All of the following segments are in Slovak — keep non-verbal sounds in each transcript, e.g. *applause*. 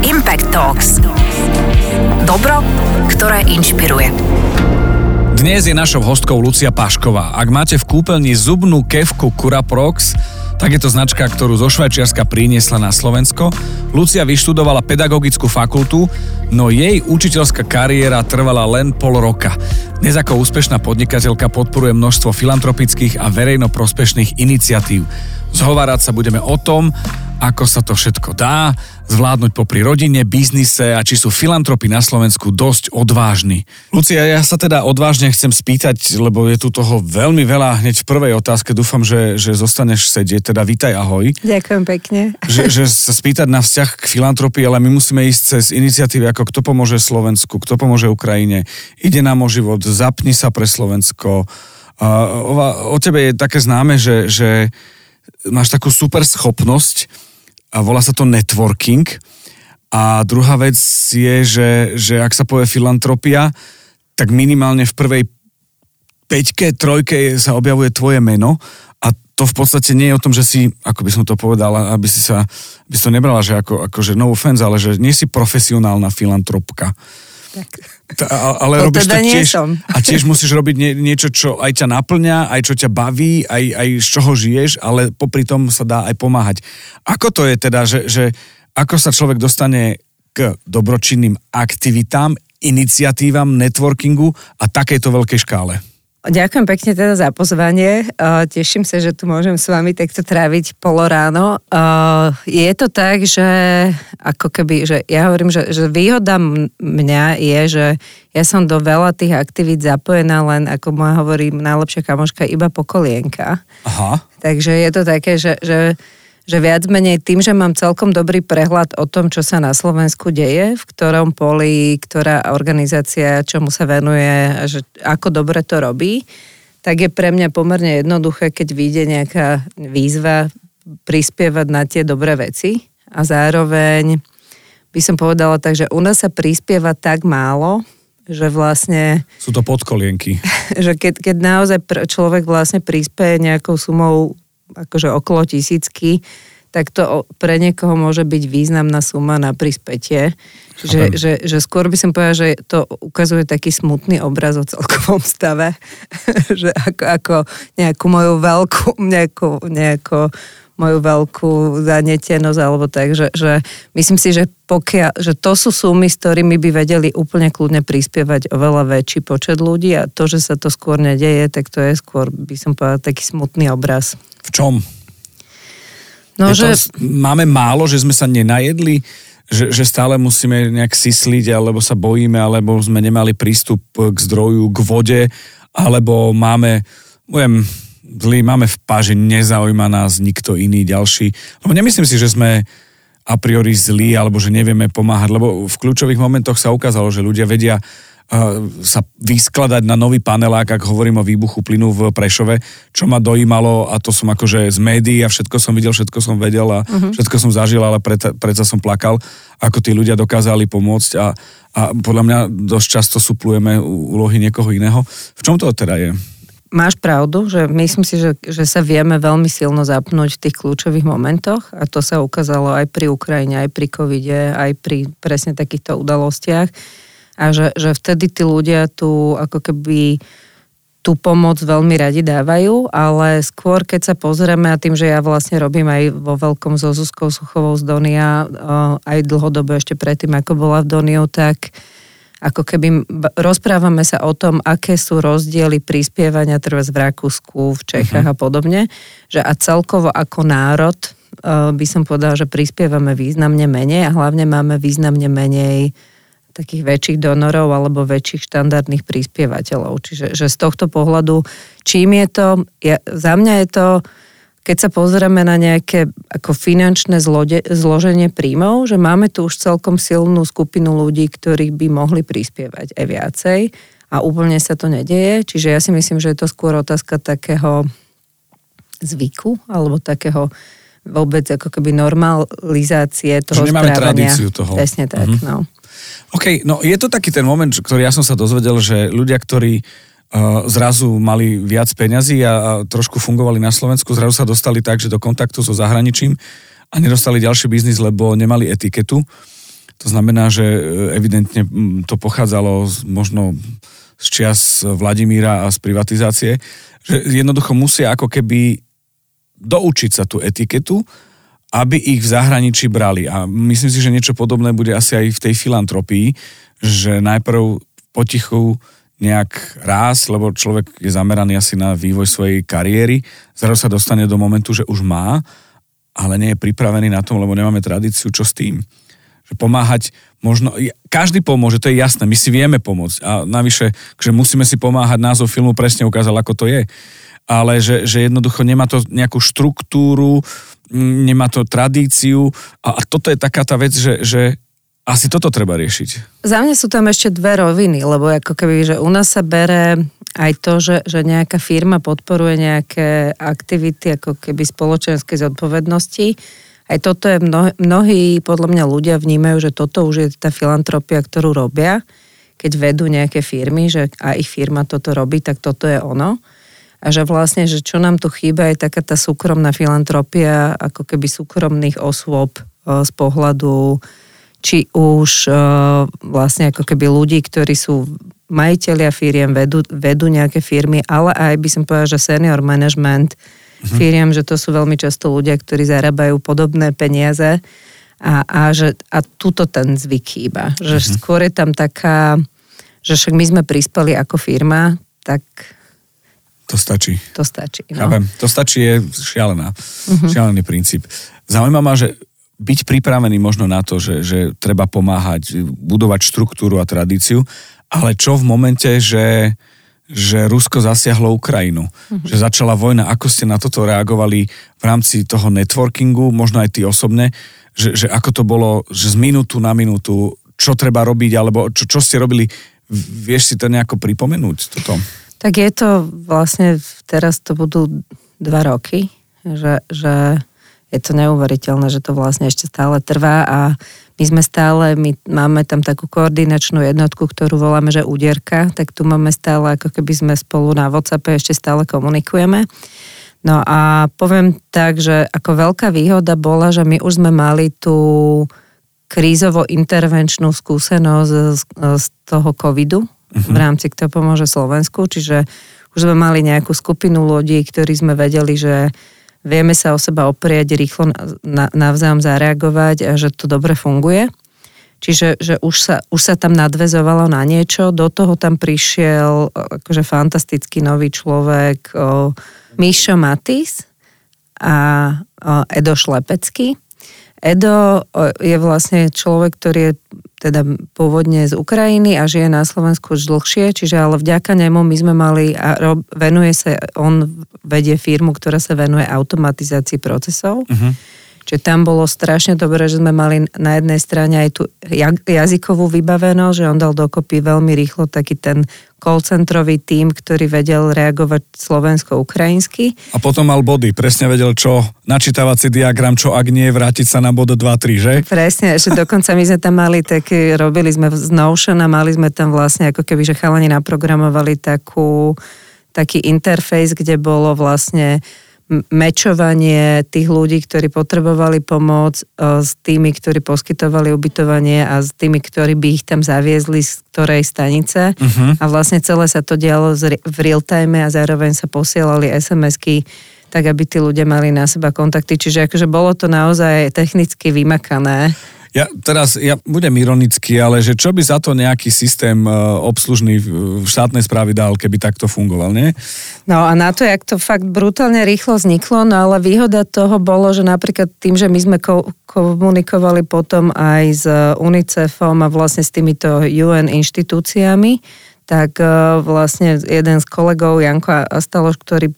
Impact Talks. Dobro, ktoré inšpiruje. Dnes je našou hostkou Lucia Pašková. Ak máte v kúpeľni zubnú kevku Curaprox, tak je to značka, ktorú zo Švajčiarska priniesla na Slovensko. Lucia vyštudovala pedagogickú fakultu, no jej učiteľská kariéra trvala len pol roka. Dnes ako úspešná podnikateľka podporuje množstvo filantropických a verejnoprospešných iniciatív. Zhovárať sa budeme o tom, ako sa to všetko dá, zvládnuť popri rodine, biznise a či sú filantropy na Slovensku dosť odvážni. Lucia, ja sa teda odvážne chcem spýtať, lebo je tu toho veľmi veľa hneď v prvej otázke. Dúfam, že, že zostaneš sedieť, teda vítaj, ahoj. Ďakujem pekne. Že, že *laughs* sa spýtať na vzťah k filantropii, ale my musíme ísť cez iniciatívy ako Kto pomôže Slovensku, Kto pomôže Ukrajine, Ide nám o život, Zapni sa pre Slovensko. O, o tebe je také známe, že, že máš takú super schopnosť a volá sa to networking. A druhá vec je, že, že ak sa povie filantropia, tak minimálne v prvej peťke, trojke sa objavuje tvoje meno a to v podstate nie je o tom, že si, ako by som to povedal, aby si sa, by si to nebrala, že ako, akože no offense, ale že nie si profesionálna filantropka. Tak. Ta, ale to robíš teda to nie tiež, som. a tiež musíš robiť nie, niečo, čo aj ťa naplňa, aj čo ťa baví, aj, aj z čoho žiješ, ale popri tom sa dá aj pomáhať. Ako to je teda, že, že ako sa človek dostane k dobročinným aktivitám, iniciatívam, networkingu a takejto veľkej škále? Ďakujem pekne teda za pozvanie. Teším sa, že tu môžem s vami takto tráviť polo ráno. Je to tak, že ako keby, že ja hovorím, že, že výhoda mňa je, že ja som do veľa tých aktivít zapojená len, ako moja hovorí najlepšia kamoška, iba pokolienka. Aha. Takže je to také, že, že že viac menej tým, že mám celkom dobrý prehľad o tom, čo sa na Slovensku deje, v ktorom poli, ktorá organizácia čomu sa venuje a že ako dobre to robí, tak je pre mňa pomerne jednoduché, keď vyjde nejaká výzva prispievať na tie dobré veci a zároveň by som povedala tak, že u nás sa prispieva tak málo, že vlastne... Sú to podkolienky. *laughs* Že keď, keď naozaj človek vlastne prispieje nejakou sumou akože okolo tisícky, tak to pre niekoho môže byť významná suma na prispätie. Že, že, že skôr by som povedala, že to ukazuje taký smutný obraz o celkovom stave, *laughs* že ako, ako nejakú moju veľkú, nejakú, nejakú moju veľkú zanetenosť, alebo tak, že, že myslím si, že pokiaľ, že to sú sumy, s ktorými by vedeli úplne kľudne prispievať oveľa väčší počet ľudí a to, že sa to skôr nedeje, tak to je skôr, by som povedala, taký smutný obraz. V čom? No, že... že... To, máme málo, že sme sa nenajedli, že, že stále musíme nejak sysliť, alebo sa bojíme, alebo sme nemali prístup k zdroju, k vode, alebo máme, budem zlý, máme v páži, nezaujíma nás nikto iný ďalší. Lebo nemyslím si, že sme a priori zlí, alebo že nevieme pomáhať, lebo v kľúčových momentoch sa ukázalo, že ľudia vedia sa vyskladať na nový panelák, ak hovorím o výbuchu plynu v Prešove, čo ma dojímalo a to som akože z médií a všetko som videl, všetko som vedel a uh-huh. všetko som zažil, ale predsa, predsa som plakal, ako tí ľudia dokázali pomôcť a, a podľa mňa dosť často suplujeme úlohy niekoho iného. V čom to teda je? Máš pravdu, že myslím si, že, že sa vieme veľmi silno zapnúť v tých kľúčových momentoch a to sa ukázalo aj pri Ukrajine, aj pri covide, aj pri presne takýchto udalostiach a že, že vtedy tí ľudia tu ako keby tú pomoc veľmi radi dávajú, ale skôr keď sa pozrieme a tým, že ja vlastne robím aj vo veľkom so Zuzkou Suchovou z Donia, aj dlhodobo ešte predtým, ako bola v Doniu, tak ako keby rozprávame sa o tom, aké sú rozdiely prispievania treba v Rakúsku, v Čechách uh-huh. a podobne, že a celkovo ako národ by som povedala, že prispievame významne menej a hlavne máme významne menej takých väčších donorov alebo väčších štandardných prispievateľov. Čiže že z tohto pohľadu, čím je to, ja, za mňa je to, keď sa pozrieme na nejaké ako finančné zlode, zloženie príjmov, že máme tu už celkom silnú skupinu ľudí, ktorí by mohli prispievať aj viacej a úplne sa to nedeje. Čiže ja si myslím, že je to skôr otázka takého zvyku alebo takého vôbec ako keby normalizácie toho že nemáme správania. tradíciu toho. Presne tak, uh-huh. no. OK, no je to taký ten moment, ktorý ja som sa dozvedel, že ľudia, ktorí uh, zrazu mali viac peňazí a, trošku fungovali na Slovensku, zrazu sa dostali tak, že do kontaktu so zahraničím a nedostali ďalší biznis, lebo nemali etiketu. To znamená, že e, evidentne to pochádzalo možno z čias Vladimíra a z privatizácie, že jednoducho musia ako keby doučiť sa tú etiketu, aby ich v zahraničí brali. A myslím si, že niečo podobné bude asi aj v tej filantropii, že najprv potichu nejak rás, lebo človek je zameraný asi na vývoj svojej kariéry, zrazu sa dostane do momentu, že už má, ale nie je pripravený na tom, lebo nemáme tradíciu, čo s tým. Že pomáhať možno, každý pomôže, to je jasné, my si vieme pomôcť a navyše, že musíme si pomáhať, názov filmu presne ukázal, ako to je ale že, že jednoducho nemá to nejakú štruktúru, nemá to tradíciu a, a toto je taká tá vec, že, že asi toto treba riešiť. Za mňa sú tam ešte dve roviny, lebo ako keby, že u nás sa bere aj to, že, že nejaká firma podporuje nejaké aktivity ako keby spoločenskej zodpovednosti. Aj toto je mnohí, mnohí podľa mňa ľudia vnímajú, že toto už je tá filantropia, ktorú robia, keď vedú nejaké firmy, že a ich firma toto robí, tak toto je ono a že vlastne, že čo nám tu chýba je taká tá súkromná filantropia, ako keby súkromných osôb e, z pohľadu či už e, vlastne ako keby ľudí, ktorí sú majiteľia firiem, vedú, vedú nejaké firmy, ale aj by som povedala, že senior management uh-huh. firiem, že to sú veľmi často ľudia, ktorí zarábajú podobné peniaze a, a, že, a tuto ten zvyk chýba. Že uh-huh. skôr je tam taká, že však my sme prispeli ako firma, tak to stačí. To stačí, no. Chápem. To stačí je šialená. Uh-huh. Šialený princíp. Zaujíma ma, že byť pripravený možno na to, že, že treba pomáhať, budovať štruktúru a tradíciu, ale čo v momente, že, že Rusko zasiahlo Ukrajinu, uh-huh. že začala vojna, ako ste na toto reagovali v rámci toho networkingu, možno aj ty osobne, že, že ako to bolo, že z minútu na minútu, čo treba robiť, alebo čo, čo ste robili, vieš si to nejako pripomenúť toto? Tak je to vlastne, teraz to budú dva roky, že, že je to neuveriteľné, že to vlastne ešte stále trvá a my sme stále, my máme tam takú koordinačnú jednotku, ktorú voláme, že úderka, tak tu máme stále, ako keby sme spolu na WhatsAppe ešte stále komunikujeme. No a poviem tak, že ako veľká výhoda bola, že my už sme mali tú krízovo-intervenčnú skúsenosť z, z toho covidu. V rámci Kto pomôže Slovensku, čiže už sme mali nejakú skupinu ľudí, ktorí sme vedeli, že vieme sa o seba oprieť, rýchlo navzájom zareagovať a že to dobre funguje. Čiže že už, sa, už sa tam nadvezovalo na niečo, do toho tam prišiel akože fantastický nový človek o, Mišo Matis a o, Edo Šlepecký. Edo je vlastne človek, ktorý je teda pôvodne z Ukrajiny a žije na Slovensku už dlhšie, čiže ale vďaka nemu my sme mali a rob, venuje sa, on vedie firmu, ktorá sa venuje automatizácii procesov. Uh-huh. Čiže tam bolo strašne dobré, že sme mali na jednej strane aj tú jazykovú vybavenosť, že on dal dokopy veľmi rýchlo taký ten call centrový tím, ktorý vedel reagovať slovensko-ukrajinsky. A potom mal body, presne vedel, čo načítavací diagram, čo ak nie, vrátiť sa na bod 2, 3, že? Presne, že dokonca my sme tam mali taký, robili sme z Notion a mali sme tam vlastne ako keby, že chalani naprogramovali takú, taký interfejs, kde bolo vlastne mečovanie tých ľudí, ktorí potrebovali pomoc e, s tými, ktorí poskytovali ubytovanie a s tými, ktorí by ich tam zaviezli z ktorej stanice. Uh-huh. A vlastne celé sa to dialo v real time a zároveň sa posielali SMS-ky tak, aby tí ľudia mali na seba kontakty. Čiže akože bolo to naozaj technicky vymakané. Ja teraz, ja budem ironický, ale že čo by za to nejaký systém e, obslužný v štátnej správy dal, keby takto fungoval, nie? No a na to, jak to fakt brutálne rýchlo vzniklo, no ale výhoda toho bolo, že napríklad tým, že my sme ko- komunikovali potom aj s UNICEFom a vlastne s týmito UN inštitúciami, tak e, vlastne jeden z kolegov, Janko Astaloš, ktorý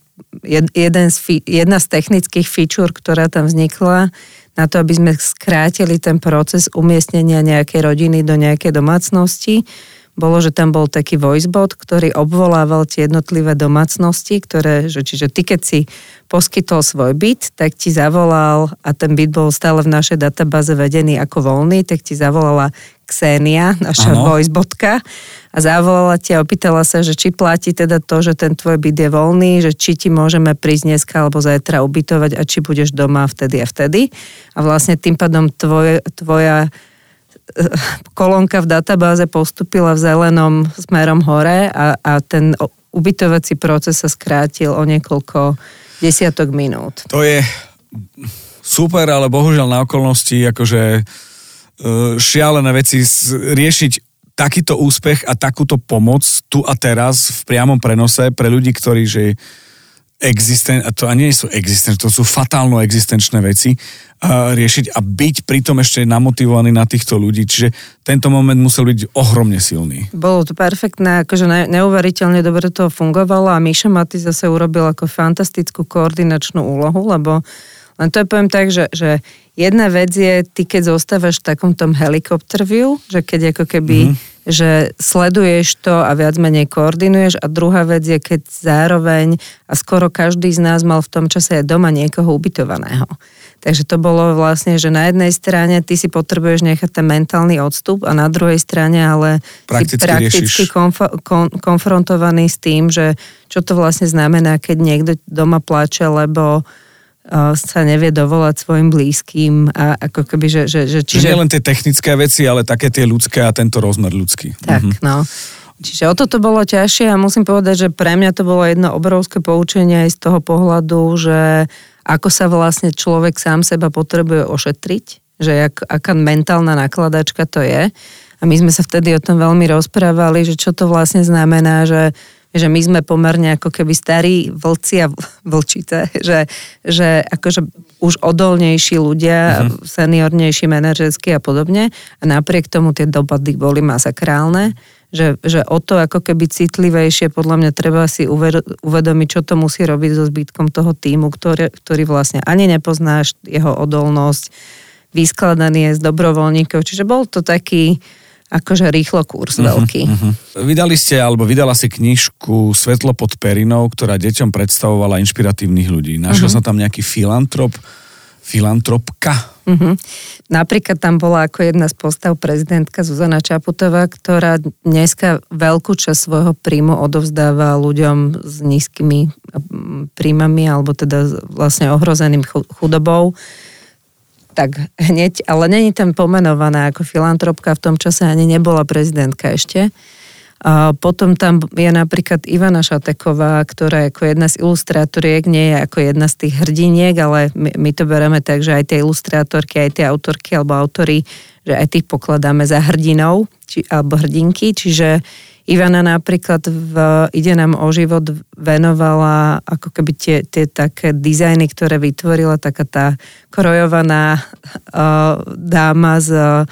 jeden z, jedna z technických feature, ktorá tam vznikla, na to, aby sme skrátili ten proces umiestnenia nejakej rodiny do nejakej domácnosti, bolo, že tam bol taký voicebot, ktorý obvolával tie jednotlivé domácnosti, ktoré, že, čiže ty keď si poskytol svoj byt, tak ti zavolal, a ten byt bol stále v našej databáze vedený ako voľný, tak ti zavolala Xenia, naša ano. voicebotka a zavolala ti a opýtala sa, že či platí teda to, že ten tvoj byt je voľný, že či ti môžeme prísť dneska alebo zajtra ubytovať a či budeš doma vtedy a vtedy. A vlastne tým pádom tvoj, tvoja *laughs* kolónka v databáze postupila v zelenom smerom hore a, a ten ubytovací proces sa skrátil o niekoľko desiatok minút. To je super, ale bohužiaľ na okolnosti akože e, šialené veci riešiť takýto úspech a takúto pomoc tu a teraz v priamom prenose pre ľudí, ktorí že existen, a to a nie sú existenčné, to sú fatálno existenčné veci a riešiť a byť pritom ešte namotivovaný na týchto ľudí. Čiže tento moment musel byť ohromne silný. Bolo to perfektné, akože ne, neuveriteľne dobre to fungovalo a Miša Maty zase urobil ako fantastickú koordinačnú úlohu, lebo len to je poviem tak, že, že jedna vec je, ty keď zostávaš v takom tom helikopter view, že keď ako keby mm-hmm že sleduješ to a viac menej koordinuješ a druhá vec je, keď zároveň a skoro každý z nás mal v tom čase aj doma niekoho ubytovaného. Takže to bolo vlastne, že na jednej strane ty si potrebuješ nechať ten mentálny odstup a na druhej strane ale prakticky si prakticky konf- kon- konfrontovaný s tým, že čo to vlastne znamená, keď niekto doma plače, lebo sa nevie dovolať svojim blízkym a ako keby, že... že, že čiže... nie len tie technické veci, ale také tie ľudské a tento rozmer ľudský. Tak, mhm. no. Čiže o toto bolo ťažšie a musím povedať, že pre mňa to bolo jedno obrovské poučenie aj z toho pohľadu, že ako sa vlastne človek sám seba potrebuje ošetriť, že jak, aká mentálna nakladačka to je. A my sme sa vtedy o tom veľmi rozprávali, že čo to vlastne znamená, že že my sme pomerne ako keby starí vlci a vlčice, že, že akože už odolnejší ľudia, uh-huh. seniornejší manažerskí a podobne a napriek tomu tie dopady boli masakrálne, že, že o to ako keby citlivejšie podľa mňa treba si uvedomiť, čo to musí robiť so zbytkom toho týmu, ktorý, ktorý vlastne ani nepoznáš jeho odolnosť, vyskladaný je z dobrovoľníkov, čiže bol to taký, akože rýchlo kurz uh-huh, veľký. Uh-huh. Vydali ste, alebo vydala si knižku Svetlo pod perinou, ktorá deťom predstavovala inšpiratívnych ľudí. Našiel uh-huh. sa tam nejaký filantrop, filantropka? Uh-huh. Napríklad tam bola ako jedna z postav prezidentka Zuzana Čaputová, ktorá dneska veľkú časť svojho príjmu odovzdáva ľuďom s nízkymi príjmami alebo teda vlastne ohrozeným chudobou tak hneď, ale není tam pomenovaná ako filantropka, v tom čase ani nebola prezidentka ešte. A potom tam je napríklad Ivana Šateková, ktorá ako jedna z ilustrátoriek, nie je ako jedna z tých hrdiniek, ale my, my to bereme tak, že aj tie ilustrátorky, aj tie autorky alebo autory, že aj tých pokladáme za hrdinou či, alebo hrdinky, čiže Ivana napríklad v Ide nám o život venovala ako keby tie, tie také dizajny, ktoré vytvorila taká tá krojovaná uh, *laughs* dáma z,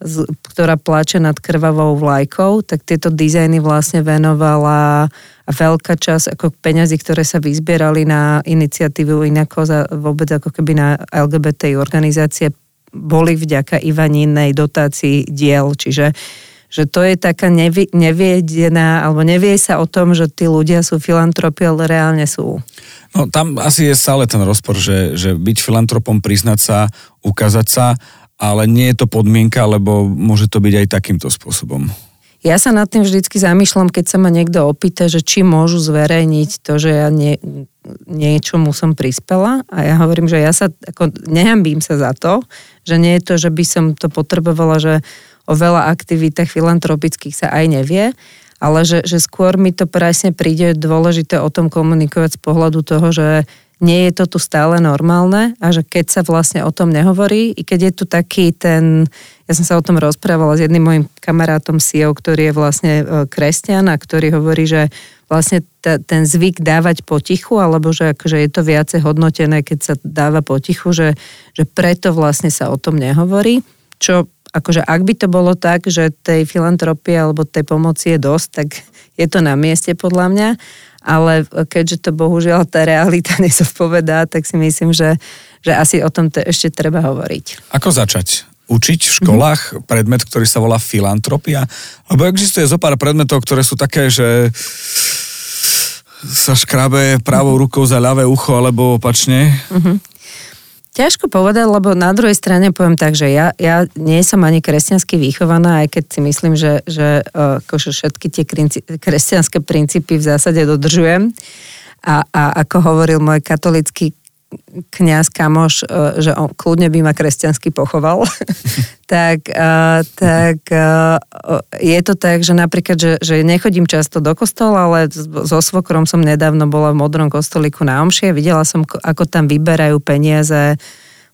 z, ktorá plače nad krvavou vlajkou, tak tieto dizajny vlastne venovala a veľká časť ako peňazí, ktoré sa vyzbierali na iniciatívu inako za, vôbec ako keby na LGBT organizácie boli vďaka Ivaninej dotácii diel, čiže uh, že to je taká nevie, neviedená, alebo nevie sa o tom, že tí ľudia sú filantropi, ale reálne sú. No tam asi je stále ten rozpor, že, že byť filantropom, priznať sa, ukázať sa, ale nie je to podmienka, lebo môže to byť aj takýmto spôsobom. Ja sa nad tým vždycky zamýšľam, keď sa ma niekto opýta, že či môžu zverejniť to, že ja nie, niečomu som prispela a ja hovorím, že ja sa, ako, nehambím sa za to, že nie je to, že by som to potrebovala, že o veľa aktivitách filantropických sa aj nevie, ale že, že skôr mi to presne príde dôležité o tom komunikovať z pohľadu toho, že nie je to tu stále normálne a že keď sa vlastne o tom nehovorí, i keď je tu taký ten, ja som sa o tom rozprávala s jedným mojim kamarátom CEO, ktorý je vlastne e, kresťan a ktorý hovorí, že vlastne t- ten zvyk dávať potichu, alebo že akože je to viacej hodnotené, keď sa dáva potichu, že, že preto vlastne sa o tom nehovorí, čo akože ak by to bolo tak, že tej filantropie alebo tej pomoci je dosť, tak je to na mieste podľa mňa, ale keďže to bohužiaľ tá realita *laughs* nezodpovedá, tak si myslím, že, že asi o tom to ešte treba hovoriť. Ako začať? Učiť v školách mm-hmm. predmet, ktorý sa volá filantropia? Lebo existuje zo pár predmetov, ktoré sú také, že sa škrabe pravou rukou za ľavé ucho alebo opačne. Mm-hmm. Ťažko povedať, lebo na druhej strane poviem tak, že ja, ja nie som ani kresťansky vychovaná, aj keď si myslím, že, že akože všetky tie kresťanské princípy v zásade dodržujem. A, a ako hovoril môj katolický kňaz kamoš, e, že on kľudne by ma kresťansky pochoval, *laughs* tak, uh, tak uh, je to tak, že napríklad, že, že nechodím často do kostola, ale so svokrom som nedávno bola v modrom kostolíku na omšie, videla som, ako tam vyberajú peniaze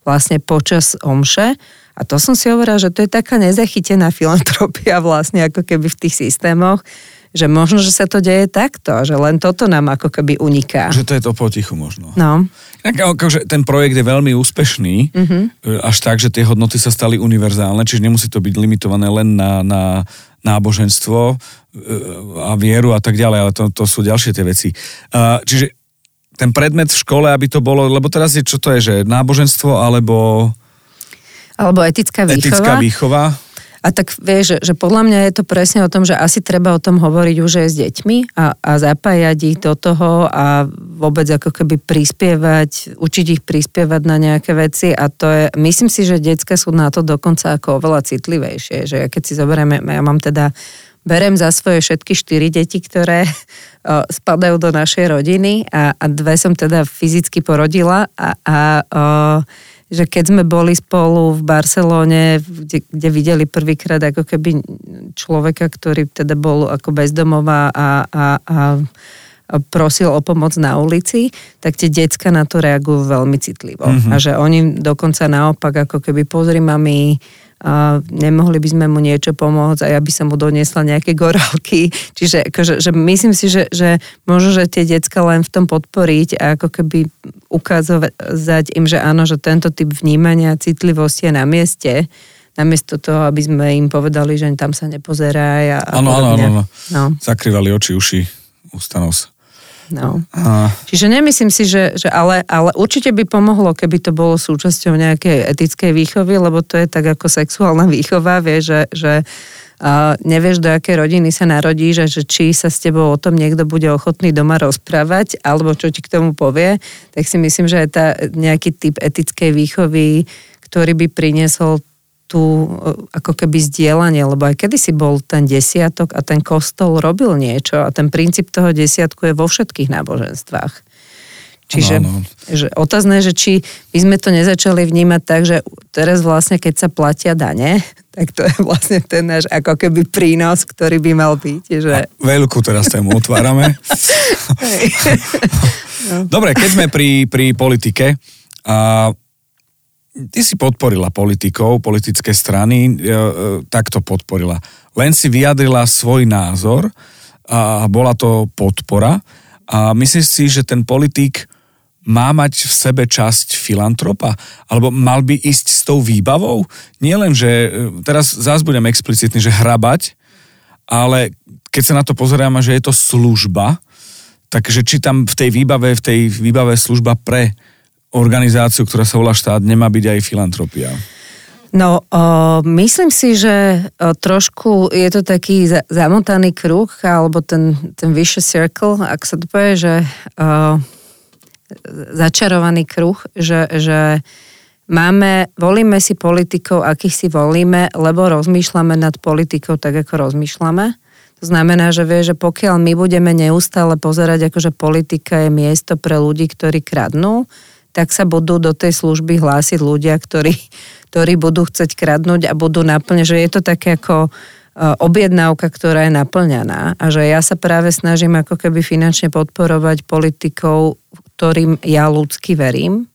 vlastne počas omše. A to som si hovorila, že to je taká nezachytená *laughs* filantropia vlastne ako keby v tých systémoch, že možno, že sa to deje takto, že len toto nám ako keby uniká. Že to je to potichu možno. No. Akože ten projekt je veľmi úspešný, mm-hmm. až tak, že tie hodnoty sa stali univerzálne, čiže nemusí to byť limitované len na, na náboženstvo e, a vieru a tak ďalej, ale to, to sú ďalšie tie veci. Čiže ten predmet v škole, aby to bolo, lebo teraz je, čo to je, že náboženstvo alebo... Alebo etická výchova. Etická výchova. A tak vieš, že, že podľa mňa je to presne o tom, že asi treba o tom hovoriť už aj s deťmi a, a zapájať ich do toho a vôbec ako keby prispievať, učiť ich prispievať na nejaké veci. A to je, myslím si, že detská sú na to dokonca ako oveľa citlivejšie, že keď si zoberieme, ja mám teda berem za svoje všetky štyri deti, ktoré *laughs* o, spadajú do našej rodiny a, a dve som teda fyzicky porodila a, a o, že keď sme boli spolu v Barcelóne, kde, kde videli prvýkrát ako keby človeka, ktorý teda bol ako bezdomová a, a, a prosil o pomoc na ulici, tak tie decka na to reagujú veľmi citlivo. Mm-hmm. A že oni dokonca naopak ako keby pozri mami, a nemohli by sme mu niečo pomôcť a ja by som mu doniesla nejaké gorálky. Čiže akože, že myslím si, že, že možno, že tie decka len v tom podporiť a ako keby ukázať im, že áno, že tento typ vnímania, citlivosti je na mieste, namiesto toho, aby sme im povedali, že tam sa nepozerá. Áno, áno, áno. No. Zakrývali oči, uši, ústa, nos. No. A... Čiže nemyslím si, že, že ale, ale určite by pomohlo, keby to bolo súčasťou nejakej etickej výchovy, lebo to je tak ako sexuálna výchova, vie, že, že a nevieš, do akej rodiny sa narodíš a že či sa s tebou o tom niekto bude ochotný doma rozprávať, alebo čo ti k tomu povie, tak si myslím, že je tá nejaký typ etickej výchovy, ktorý by priniesol tú ako keby zdieľanie, lebo aj kedysi bol ten desiatok a ten kostol robil niečo a ten princíp toho desiatku je vo všetkých náboženstvách. Čiže no, no. Že otázne, že či my sme to nezačali vnímať tak, že teraz vlastne keď sa platia dane, *laughs* tak to je vlastne ten náš ako keby prínos, ktorý by mal byť. Že... A veľkú teraz tému otvárame. *laughs* *laughs* no. Dobre, keď sme pri, pri politike, a ty si podporila politikov, politické strany, e, e, tak to podporila. Len si vyjadrila svoj názor a bola to podpora. A myslíš si, že ten politik má mať v sebe časť filantropa? Alebo mal by ísť s tou výbavou? Nie len, že e, teraz zás budem explicitný, že hrabať, ale keď sa na to pozeráme, že je to služba, takže či tam v tej výbave, v tej výbave služba pre organizáciu, ktorá sa volá štát, nemá byť aj filantropia? No, o, myslím si, že o, trošku je to taký za, zamotaný kruh, alebo ten, ten vicious circle, ak sa to povie, že o, začarovaný kruh, že, že máme, volíme si politikov, akých si volíme, lebo rozmýšľame nad politikou tak, ako rozmýšľame. To znamená, že vie, že pokiaľ my budeme neustále pozerať, akože politika je miesto pre ľudí, ktorí kradnú, tak sa budú do tej služby hlásiť ľudia, ktorí, ktorí budú chcieť kradnúť a budú naplňať, že je to také ako e, objednávka, ktorá je naplňaná a že ja sa práve snažím ako keby finančne podporovať politikov, ktorým ja ľudsky verím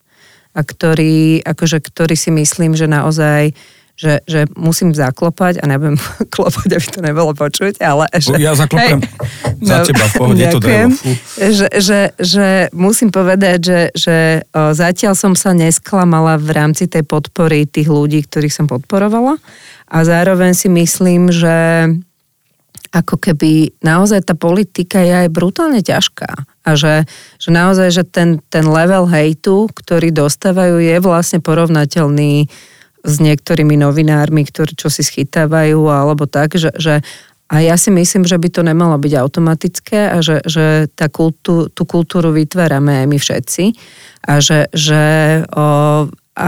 a ktorý, akože, ktorý si myslím, že naozaj že, že musím zaklopať a nebudem *laughs* klopať, aby to nebolo počuť, ale... Že, ja zaklopem hej, za no, teba, v pohode, to drevo. Že, že, že musím povedať, že, že zatiaľ som sa nesklamala v rámci tej podpory tých ľudí, ktorých som podporovala a zároveň si myslím, že ako keby naozaj tá politika je aj brutálne ťažká. A že, že naozaj, že ten, ten level hejtu, ktorý dostávajú, je vlastne porovnateľný s niektorými novinármi, ktorí čo si schytávajú alebo tak, že, že a ja si myslím, že by to nemalo byť automatické a že, že tá kultú, tú kultúru vytvárame aj my všetci. A že, že o, a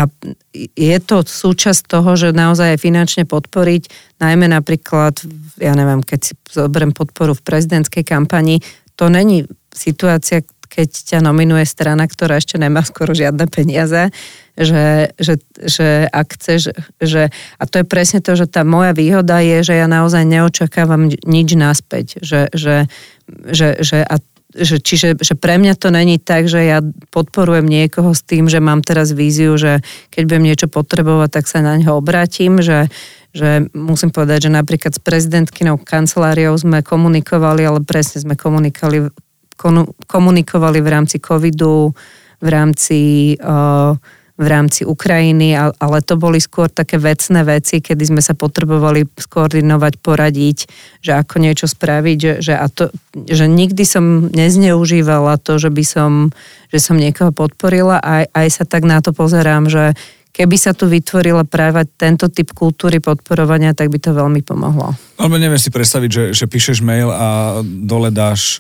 je to súčasť toho, že naozaj aj finančne podporiť, najmä napríklad, ja neviem, keď si zoberiem podporu v prezidentskej kampani, to není situácia, keď ťa nominuje strana, ktorá ešte nemá skoro žiadne peniaze, že, že, že ak chceš, že, a to je presne to, že tá moja výhoda je, že ja naozaj neočakávam nič naspäť, že, že, že, že a že, čiže že pre mňa to není tak, že ja podporujem niekoho s tým, že mám teraz víziu, že keď budem niečo potrebovať, tak sa na ňo obrátim, že, že musím povedať, že napríklad s prezidentkynou kanceláriou sme komunikovali, ale presne sme komunikovali, komunikovali v rámci covidu, v rámci uh, v rámci Ukrajiny, ale to boli skôr také vecné veci, kedy sme sa potrebovali skoordinovať, poradiť, že ako niečo spraviť, že, že, a to, že nikdy som nezneužívala to, že by som, že som niekoho podporila. A aj, aj sa tak na to pozerám, že keby sa tu vytvorila práve tento typ kultúry podporovania, tak by to veľmi pomohlo. Alebo neviem si predstaviť, že, že píšeš mail a dole dáš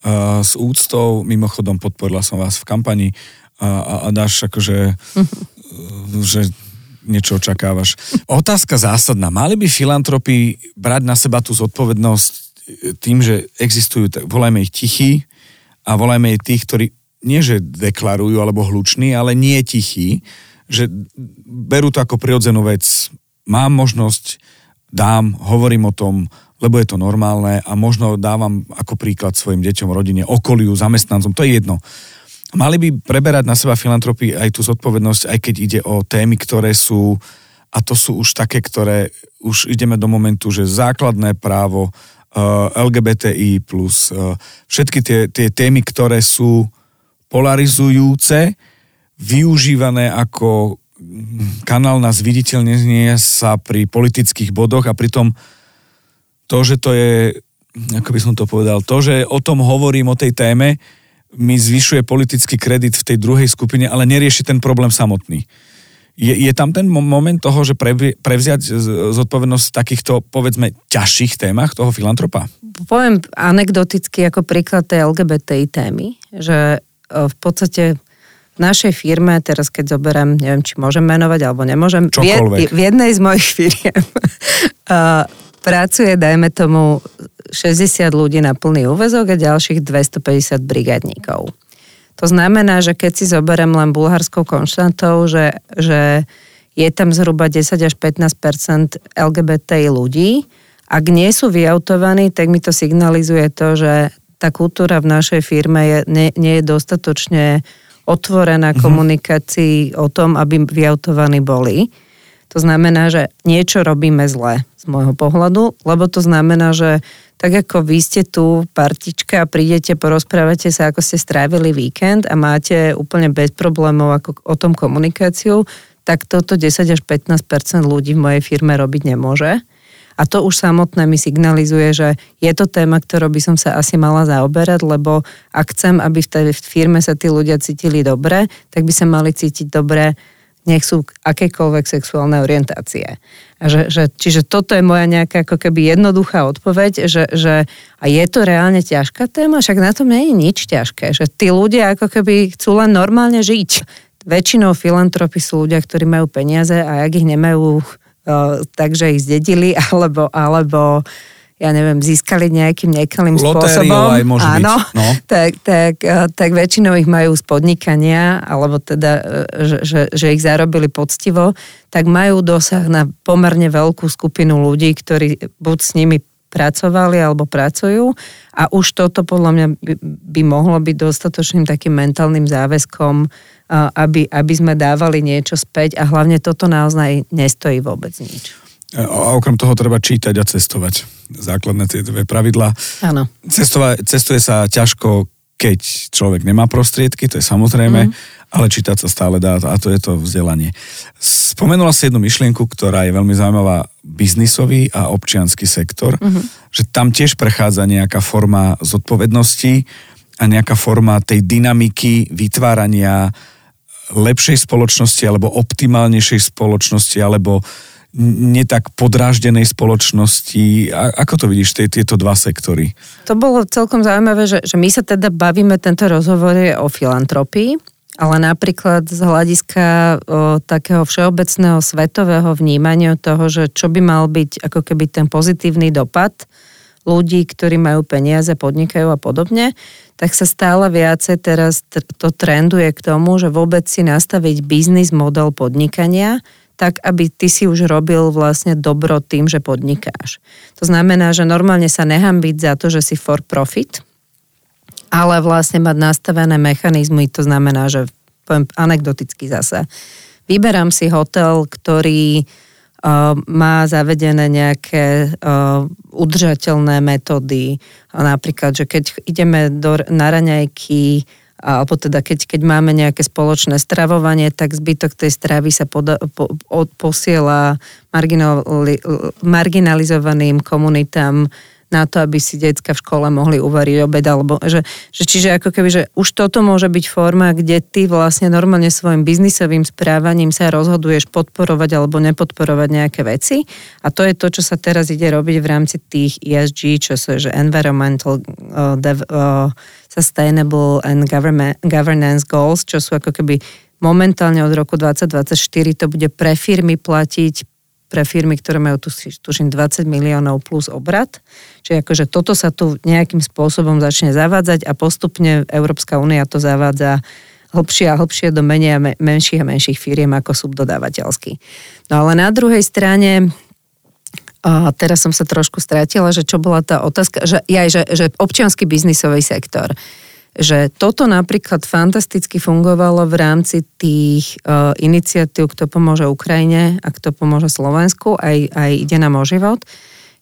uh, s úctou, mimochodom podporila som vás v kampani, a, a, a dáš akože, *laughs* že niečo očakávaš. Otázka zásadná. Mali by filantropy brať na seba tú zodpovednosť tým, že existujú, volajme ich tichí a volajme ich tých, ktorí nie že deklarujú alebo hluční, ale nie tichí, že berú to ako prirodzenú vec. Mám možnosť, dám, hovorím o tom, lebo je to normálne a možno dávam ako príklad svojim deťom, rodine, okoliu, zamestnancom, to je jedno. Mali by preberať na seba filantropy aj tú zodpovednosť, aj keď ide o témy, ktoré sú, a to sú už také, ktoré už ideme do momentu, že základné právo eh, LGBTI+, plus, uh, všetky tie, tie témy, ktoré sú polarizujúce, využívané ako kanál na zviditeľnenie sa pri politických bodoch a pritom to, že to je, ako by som to povedal, to, že o tom hovorím, o tej téme, mi zvyšuje politický kredit v tej druhej skupine, ale nerieši ten problém samotný. Je, je tam ten moment toho, že pre, prevziať zodpovednosť v takýchto, povedzme, ťažších témach toho filantropa? Poviem anekdoticky ako príklad tej LGBTI témy, že e, v podstate v našej firme, teraz keď zoberiem, neviem, či môžem menovať alebo nemôžem, Čokoľvek. v, v jednej z mojich *laughs* firiem pracuje, dajme tomu, 60 ľudí na plný úvezok a ďalších 250 brigadníkov. To znamená, že keď si zoberiem len bulharskou konštantou, že, že je tam zhruba 10 až 15 LGBTI ľudí, ak nie sú vyautovaní, tak mi to signalizuje to, že tá kultúra v našej firme je, nie, nie je dostatočne otvorená mm-hmm. komunikácii o tom, aby vyautovaní boli. To znamená, že niečo robíme zle z môjho pohľadu, lebo to znamená, že tak ako vy ste tu partička a prídete, porozprávate sa, ako ste strávili víkend a máte úplne bez problémov ako o tom komunikáciu, tak toto 10 až 15 ľudí v mojej firme robiť nemôže. A to už samotné mi signalizuje, že je to téma, ktorou by som sa asi mala zaoberať, lebo ak chcem, aby v tej firme sa tí ľudia cítili dobre, tak by sa mali cítiť dobre nech sú akékoľvek sexuálne orientácie. A že, že, čiže toto je moja nejaká ako keby jednoduchá odpoveď, že, že a je to reálne ťažká téma, však na tom nie je nič ťažké, že tí ľudia ako keby chcú len normálne žiť. Väčšinou filantropy sú ľudia, ktorí majú peniaze a ak ich nemajú, uh, takže ich zdedili, *laughs* alebo, alebo ja neviem, získali nejakým nekalým spôsobom. aj môže áno, byť. No. *laughs* Tak, tak, eh, tak väčšinou ich majú z podnikania, alebo teda, eh, že, že, že ich zarobili poctivo, tak majú dosah na pomerne veľkú skupinu ľudí, ktorí buď s nimi pracovali alebo pracujú a už toto podľa mňa by, by mohlo byť dostatočným takým mentálnym záväzkom, eh, aby, aby sme dávali niečo späť a hlavne toto naozaj nestojí vôbec nič. A okrem toho treba čítať a cestovať. Základné tie dve pravidlá. Áno. Cestova, cestuje sa ťažko, keď človek nemá prostriedky, to je samozrejme, mm. ale čítať sa stále dá a to je to vzdelanie. Spomenula si jednu myšlienku, ktorá je veľmi zaujímavá, biznisový a občianský sektor, mm-hmm. že tam tiež prechádza nejaká forma zodpovednosti a nejaká forma tej dynamiky vytvárania lepšej spoločnosti alebo optimálnejšej spoločnosti alebo netak podráždenej spoločnosti. A, ako to vidíš, tie, tieto dva sektory? To bolo celkom zaujímavé, že, že my sa teda bavíme tento rozhovor o filantropii, ale napríklad z hľadiska o, takého všeobecného svetového vnímania toho, že čo by mal byť ako keby ten pozitívny dopad ľudí, ktorí majú peniaze, podnikajú a podobne, tak sa stále viacej teraz to trenduje k tomu, že vôbec si nastaviť biznis model podnikania, tak aby ty si už robil vlastne dobro tým, že podnikáš. To znamená, že normálne sa nechám byť za to, že si for profit, ale vlastne mať nastavené mechanizmy, to znamená, že poviem anekdoticky zase. Vyberám si hotel, ktorý uh, má zavedené nejaké uh, udržateľné metódy. Napríklad, že keď ideme do, na raňajky, alebo teda keď, keď máme nejaké spoločné stravovanie, tak zbytok tej stravy sa poda, po, po, posiela marginali, marginalizovaným komunitám na to, aby si decka v škole mohli uvariť obed, alebo že, že čiže ako keby, že už toto môže byť forma, kde ty vlastne normálne svojim biznisovým správaním sa rozhoduješ podporovať alebo nepodporovať nejaké veci. A to je to, čo sa teraz ide robiť v rámci tých ESG, čo sú, že Environmental uh, dev, uh, Sustainable and Governance Goals, čo sú ako keby momentálne od roku 2024 to bude pre firmy platiť pre firmy, ktoré majú tu, tuším 20 miliónov plus obrad. Čiže akože toto sa tu nejakým spôsobom začne zavádzať a postupne Európska únia to zavádza hlbšie a hlbšie do menej a menších a menších firiem ako subdodávateľský. No ale na druhej strane a teraz som sa trošku strátila, že čo bola tá otázka, že, aj, že, že občiansky biznisový sektor že toto napríklad fantasticky fungovalo v rámci tých uh, iniciatív, kto pomôže Ukrajine a kto pomôže Slovensku, aj, aj ide nám o život,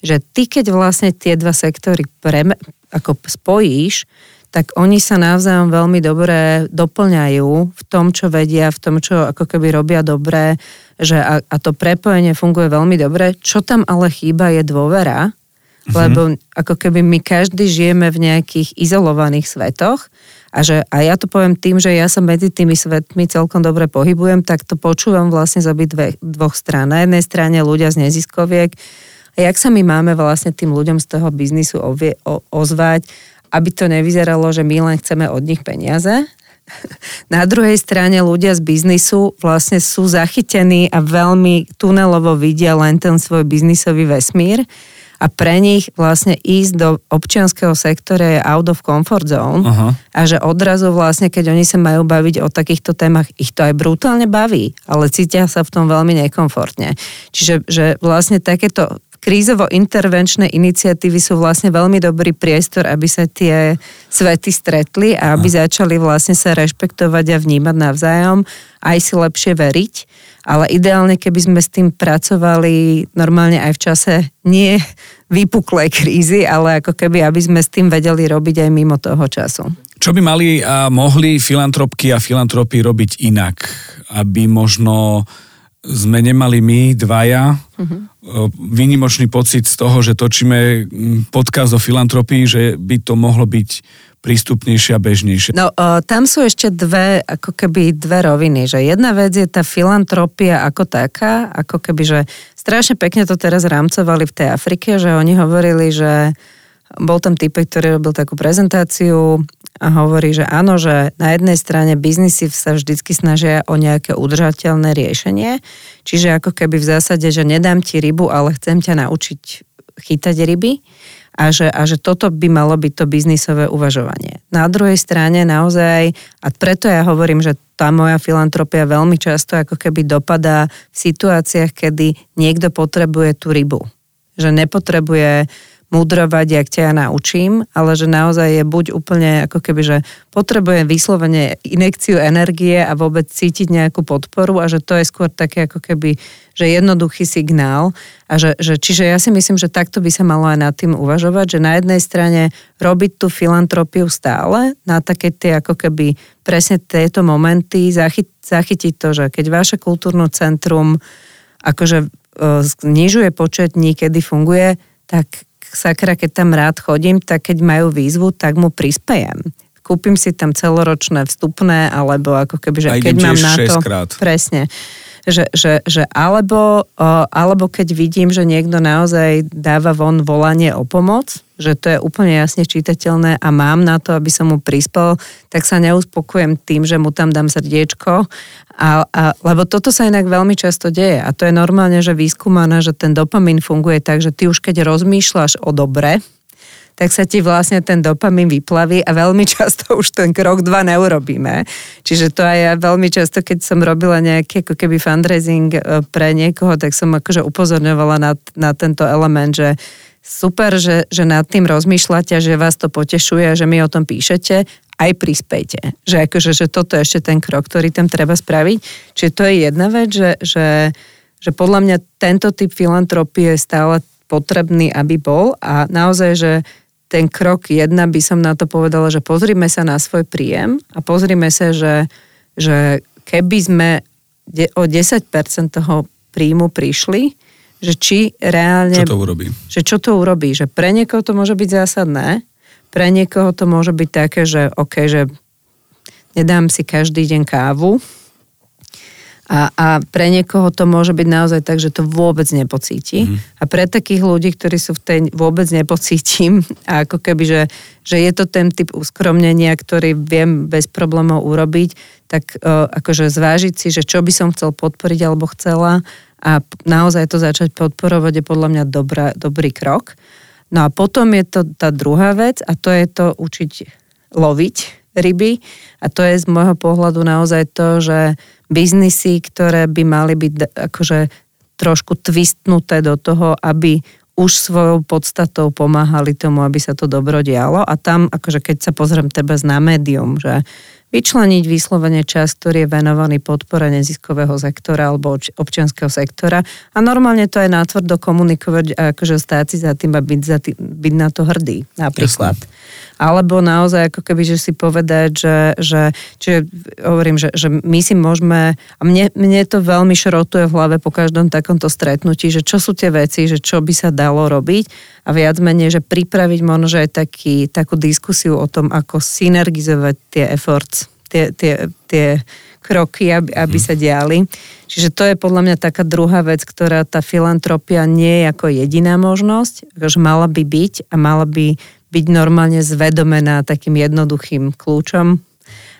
že ty keď vlastne tie dva sektory pre, ako spojíš, tak oni sa navzájom veľmi dobre doplňajú v tom, čo vedia, v tom, čo ako keby robia dobre, že a, a to prepojenie funguje veľmi dobre. Čo tam ale chýba je dôvera, mm-hmm. lebo ako keby my každý žijeme v nejakých izolovaných svetoch a že a ja to poviem tým, že ja sa medzi tými svetmi celkom dobre pohybujem, tak to počúvam vlastne z obi dve, dvoch strán. Na jednej strane ľudia z neziskoviek a jak sa my máme vlastne tým ľuďom z toho biznisu ovie, o, ozvať, aby to nevyzeralo, že my len chceme od nich peniaze, *laughs* na druhej strane ľudia z biznisu vlastne sú zachytení a veľmi tunelovo vidia len ten svoj biznisový vesmír a pre nich vlastne ísť do občianského sektora je out of comfort zone Aha. a že odrazu vlastne, keď oni sa majú baviť o takýchto témach, ich to aj brutálne baví, ale cítia sa v tom veľmi nekomfortne. Čiže že vlastne takéto krízovo-intervenčné iniciatívy sú vlastne veľmi dobrý priestor, aby sa tie svety stretli a aby začali vlastne sa rešpektovať a vnímať navzájom, aj si lepšie veriť ale ideálne, keby sme s tým pracovali normálne aj v čase nie vypuklej krízy, ale ako keby, aby sme s tým vedeli robiť aj mimo toho času. Čo by mali a mohli filantropky a filantropy robiť inak? Aby možno sme nemali my dvaja uh-huh. výnimočný pocit z toho, že točíme podcast o filantropii, že by to mohlo byť prístupnejšie a bežnejšie. No, o, tam sú ešte dve, ako keby dve roviny, že jedna vec je tá filantropia ako taká, ako keby, že strašne pekne to teraz rámcovali v tej Afrike, že oni hovorili, že bol tam typ, ktorý robil takú prezentáciu a hovorí, že áno, že na jednej strane biznisy sa vždycky snažia o nejaké udržateľné riešenie, čiže ako keby v zásade, že nedám ti rybu, ale chcem ťa naučiť chytať ryby a že, a že toto by malo byť to biznisové uvažovanie. Na druhej strane naozaj, a preto ja hovorím, že tá moja filantropia veľmi často ako keby dopadá v situáciách, kedy niekto potrebuje tú rybu. Že nepotrebuje mudrovať, jak ťa ja naučím, ale že naozaj je buď úplne ako keby, že potrebuje vyslovene inekciu energie a vôbec cítiť nejakú podporu a že to je skôr také ako keby, že jednoduchý signál a že, že čiže ja si myslím, že takto by sa malo aj nad tým uvažovať, že na jednej strane robiť tú filantropiu stále, na také tie ako keby presne tieto momenty, zachyt, zachytiť to, že keď vaše kultúrne centrum akože e, znižuje počet dní, kedy funguje, tak sakra, keď tam rád chodím, tak keď majú výzvu, tak mu prispejem kúpim si tam celoročné vstupné, alebo ako keby, že keď mám na to... Krát. Presne. Že, že, že alebo, alebo keď vidím, že niekto naozaj dáva von volanie o pomoc, že to je úplne jasne čitateľné a mám na to, aby som mu prispel, tak sa neuspokujem tým, že mu tam dám srdiečko, a, a, lebo toto sa inak veľmi často deje a to je normálne, že výskúmané, že ten dopamín funguje tak, že ty už keď rozmýšľaš o dobre, tak sa ti vlastne ten dopamín vyplaví a veľmi *laughs* často už ten krok dva neurobíme. Čiže to aj ja veľmi často, keď som robila nejaký ako keby fundraising e, pre niekoho, tak som akože upozorňovala na, na tento element, že super, že, že nad tým rozmýšľate, že vás to potešuje, že mi o tom píšete, aj prispejte. Že, akože, že toto je ešte ten krok, ktorý tam treba spraviť. Čiže to je jedna vec, že, že, že podľa mňa tento typ filantropie je stále potrebný, aby bol a naozaj, že ten krok jedna by som na to povedala, že pozrime sa na svoj príjem a pozrime sa, že, že keby sme o 10% toho príjmu prišli, že či reálne... Čo to urobí? Že čo to urobí, že pre niekoho to môže byť zásadné, pre niekoho to môže byť také, že OK, že nedám si každý deň kávu, a, a pre niekoho to môže byť naozaj tak, že to vôbec nepocíti. Mm. A pre takých ľudí, ktorí sú v tej vôbec nepocítim, *laughs* a ako keby, že, že je to ten typ uskromnenia, ktorý viem bez problémov urobiť, tak uh, akože zvážiť si, že čo by som chcel podporiť alebo chcela a naozaj to začať podporovať je podľa mňa dobrá, dobrý krok. No a potom je to tá druhá vec a to je to učiť loviť ryby a to je z môjho pohľadu naozaj to, že biznisy, ktoré by mali byť akože trošku twistnuté do toho, aby už svojou podstatou pomáhali tomu, aby sa to dobro dialo. A tam, akože keď sa pozriem teba na médium, že vyčleniť vyslovene čas, ktorý je venovaný podpore neziskového sektora alebo občianského sektora a normálne to aj natvrdo komunikovať akože stáť si za tým a byť, za tým, byť na to hrdý napríklad. Jasne. Alebo naozaj ako keby, že si povedať, že, že čiže hovorím, že, že my si môžeme, a mne, mne to veľmi šrotuje v hlave po každom takomto stretnutí, že čo sú tie veci, že čo by sa dalo robiť a viac menej, že pripraviť možno aj taký, takú diskusiu o tom, ako synergizovať tie efforts, tie, tie, tie kroky, aby, aby mhm. sa diali. Čiže to je podľa mňa taká druhá vec, ktorá tá filantropia nie je ako jediná možnosť, že mala by byť a mala by byť normálne zvedomená takým jednoduchým kľúčom.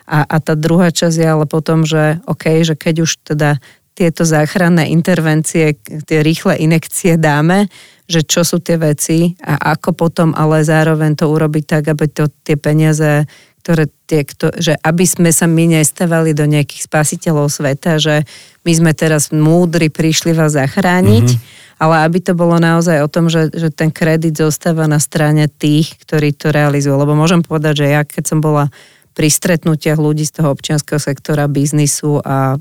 A, a tá druhá časť je ale potom, že OK, že keď už teda tieto záchranné intervencie, tie rýchle inekcie dáme, že čo sú tie veci a ako potom ale zároveň to urobiť tak, aby to, tie peniaze, ktoré tie, kto, že aby sme sa my nestavali do nejakých spasiteľov sveta, že my sme teraz múdri, prišli vás zachrániť, mm-hmm ale aby to bolo naozaj o tom, že, že ten kredit zostáva na strane tých, ktorí to realizujú. Lebo môžem povedať, že ja keď som bola pri stretnutiach ľudí z toho občianského sektora, biznisu a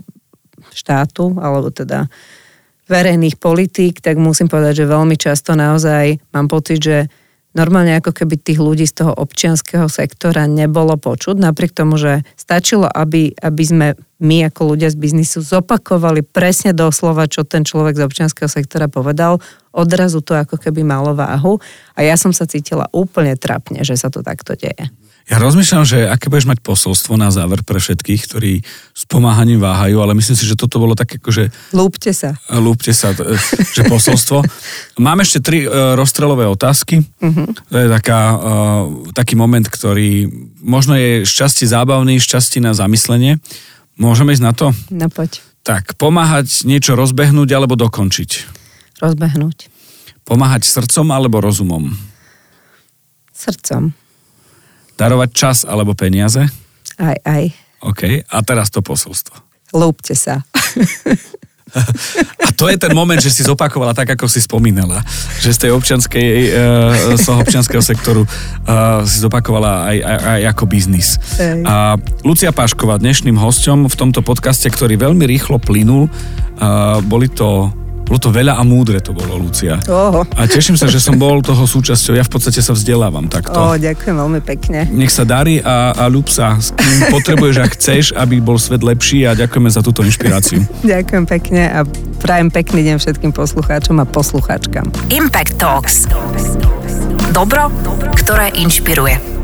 štátu, alebo teda verejných politík, tak musím povedať, že veľmi často naozaj mám pocit, že normálne ako keby tých ľudí z toho občianského sektora nebolo počuť, napriek tomu, že stačilo, aby, aby sme my ako ľudia z biznisu zopakovali presne doslova, čo ten človek z občianského sektora povedal, odrazu to ako keby malo váhu a ja som sa cítila úplne trapne, že sa to takto deje. Ja rozmýšľam, že aké budeš mať posolstvo na záver pre všetkých, ktorí s pomáhaním váhajú, ale myslím si, že toto bolo také ako, že... Lúpte sa. Lúpte sa, že posolstvo. *laughs* Mám ešte tri uh, rozstrelové otázky. Uh-huh. To je taká, uh, taký moment, ktorý možno je šťastie zábavný, šťastie na zamyslenie. Môžeme ísť na to? No poď. Tak, pomáhať niečo rozbehnúť alebo dokončiť? Rozbehnúť. Pomáhať srdcom alebo rozumom? Srdcom. Darovať čas alebo peniaze? Aj, aj. OK, a teraz to posolstvo. Lúpte sa. *laughs* A to je ten moment, že si zopakovala tak, ako si spomínala. Že z tej občianskej, uh, z toho občianského sektoru uh, si zopakovala aj, aj, aj ako biznis. A Lucia Pášková, dnešným hosťom v tomto podcaste, ktorý veľmi rýchlo plynul, uh, boli to bolo to veľa a múdre to bolo, Lucia. Oho. A teším sa, že som bol toho súčasťou. Ja v podstate sa vzdelávam takto. Oh, ďakujem veľmi pekne. Nech sa darí a, a ľub sa, s kým *laughs* potrebuješ a chceš, aby bol svet lepší a ďakujeme za túto inšpiráciu. ďakujem pekne a prajem pekný deň všetkým poslucháčom a poslucháčkam. Impact Talks. Dobro, ktoré inšpiruje.